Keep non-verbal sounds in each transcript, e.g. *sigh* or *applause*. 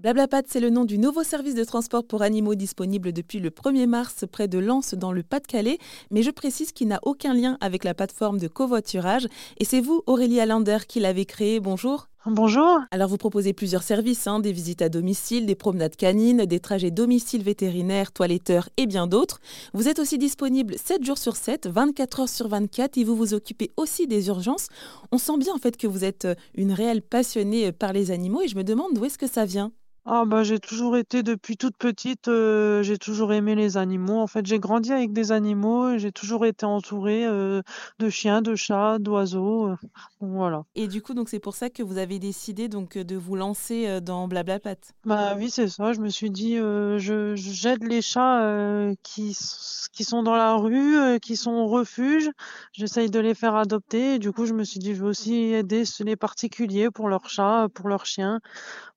Blablapat, c'est le nom du nouveau service de transport pour animaux disponible depuis le 1er mars près de Lens dans le Pas-de-Calais, mais je précise qu'il n'a aucun lien avec la plateforme de covoiturage. Et c'est vous, Aurélie Allander, qui l'avez créé. Bonjour. Bonjour. Alors vous proposez plusieurs services, hein, des visites à domicile, des promenades canines, des trajets domicile vétérinaire, toiletteurs et bien d'autres. Vous êtes aussi disponible 7 jours sur 7, 24 heures sur 24 et vous vous occupez aussi des urgences. On sent bien en fait que vous êtes une réelle passionnée par les animaux et je me demande d'où est-ce que ça vient. Ah bah, j'ai toujours été depuis toute petite, heu, j'ai toujours aimé les animaux. En fait, j'ai grandi avec des animaux et j'ai toujours été entourée, heu, de chiens, de chats, d'oiseaux, heu, voilà. Et du coup, donc c'est pour ça que vous avez décidé donc, de vous lancer, heu, dans Blablapat? Bah, oui, c'est ça. Je me suis dit, heu, je j'aide les chats, heu, qui s qui sont dans la rue, heu, qui sont au refuge. J'essaye de les faire adopter et du coup, je me suis dit: «Je vais aussi aider les particuliers pour leurs chats, pour leurs chiens».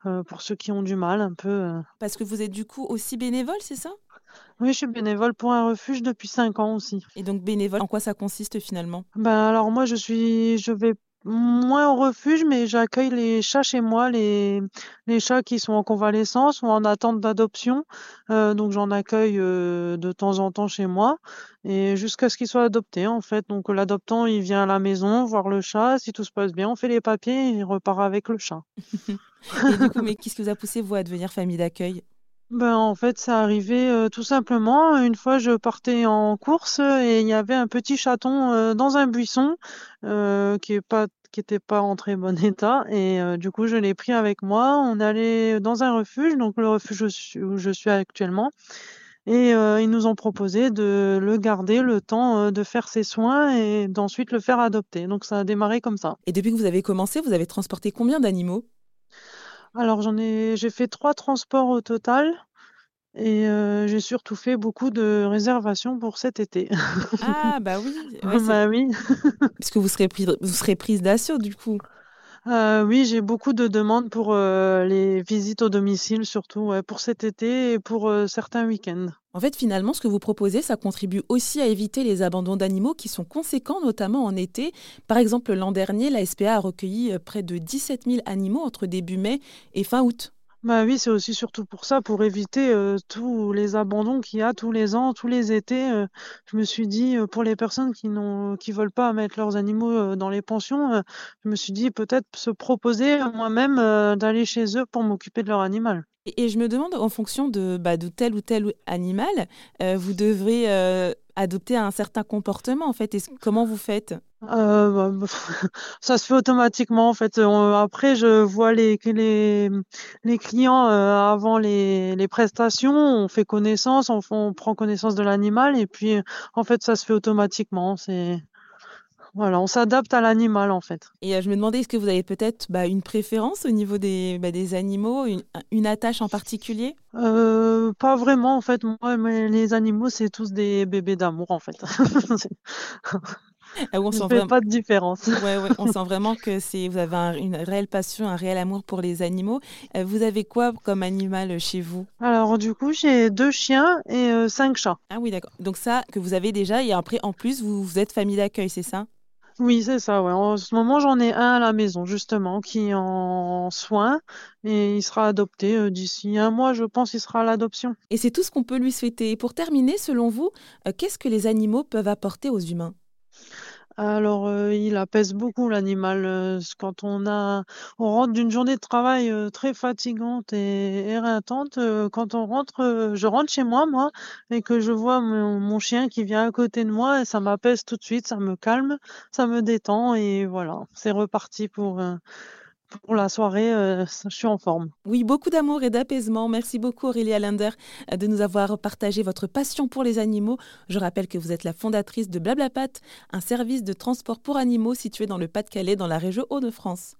Heu, pour ceux qui ont du mal un peu, heu. Parce que vous êtes du coup aussi bénévole, c'est ça? Oui, je suis bénévole pour un refuge depuis 5 ans aussi. Et donc bénévole, en quoi ça consiste finalement? Ben, alors moi je suis je vais moins au refuge, mais j'accueille les chats chez moi, les chats qui sont en convalescence ou en attente d'adoption. Heu, donc j'en accueille, heu, de temps en temps chez moi et jusqu'à ce qu'ils soient adoptés en fait. Donc l'adoptant, il vient à la maison voir le chat, si tout se passe bien, on fait les papiers et il repart avec le chat. *laughs* Mais qu'est-ce qui vous a poussé, vous, à devenir famille d'accueil? Ben, en fait, c'est arrivé, heu, tout simplement. Une fois, je partais en course, et il y avait un petit chaton, heu, dans un buisson, qui est pas qui était pas en très bon *laughs* état et du coup, je l'ai pris avec moi. On allé dans un refuge, donc le refuge où je suis actuellement et ils nous ont proposé de le garder le temps, de faire ses soins et d'ensuite le faire adopter. Donc ça a démarré comme ça. Et depuis que vous avez commencé, vous avez transporté combien d'animaux? Alors j'en ai j'ai fait 3 transports au total et heu, j'ai surtout fait beaucoup de réservations pour cet été. Ah bah oui, ouais, *laughs* Bah oui. puisque vous serez vous serez prise d'assaut du coup? Heu, oui, j'ai beaucoup de demandes pour, heu, les visites au domicile surtout, pour cet été et pour, heu, certains week-ends. En fait, finalement, ce que vous proposez, ça contribue aussi à éviter les abandons d'animaux qui sont conséquents, notamment en été. Par exemple, l'an dernier, la SPA a recueilli, près de 17 000 animaux entre début mai et fin août. Bah oui, c'est aussi surtout pour ça, pour éviter, heu, tous les abandons qu'il y a tous les ans, tous les étés, heu, je me suis dit, heu, pour les personnes qui n'ont qui veulent pas mettre leurs animaux, dans les pensions, je me suis dit peut-être se proposer à moi-même, d'aller chez eux pour m'occuper de leur animal. Et je me demande, en fonction de, bah, de tel ou tel animal, vous devrez, adopter un certain comportement, en fait. Est-ce comment vous faites? Heu, bah, *laughs* ça se fait automatiquement en fait, après je vois les les, clients, heu, avant les les prestations, on fait connaissance, on on prend connaissance de l'animal et puis, en fait ça se fait automatiquement. C'est voilà, on s'adapte à l'animal en fait. Et heu, je me demandais, est-ce que vous avez peut-être, bah, une préférence au niveau des, bah, des animaux, une un une attache en particulier? Heu, pas vraiment en fait, moi les animaux c'est tous des bébés d'amour en fait. Ah on *laughs* sent fais vraim pas de différence. ouais, ouais, on sent vraiment que c'est vous avez un une réelle passion, un réel amour pour les animaux. Heu, vous avez quoi comme animal, chez vous? Alors du coup, j'ai 2 chiens et 5 chats. Ah oui, d'accord. Donc ça, que vous avez déjà et après, en plus, vous vous êtes famille d'accueil, c'est ça? Oui, c'est ça, ouais. En ce moment, j'en ai un à la maison, justement, qui est en soins et il sera adopté, heu, d'ici un mois, je pense, il sera à l'adoption. Et c'est tout ce qu'on peut lui souhaiter. Et pour terminer, selon vous, heu, qu'est-ce que les animaux peuvent apporter aux humains? Alors, heu, il apaise beaucoup l'animal, heu, s quand on a on rentre d'une journée de travail, heu, très fatigante et éreintante, heu, quand on rentre, je rentre chez moi, moi et que je vois mon chien qui vient à côté de moi et ça m'apaise tout de suite, ça me calme, ça me détend et voilà, c'est reparti pour, pour la soirée, heu, s je suis en forme. Oui, beaucoup d'amour et d'apaisement. Merci beaucoup Aurélie Allander, heu, de nous avoir partagé votre passion pour les animaux. Je rappelle que vous êtes la fondatrice de Blablapat, un service de transport pour animaux situé dans le Pas-de-Calais, dans la région Hauts-de-France.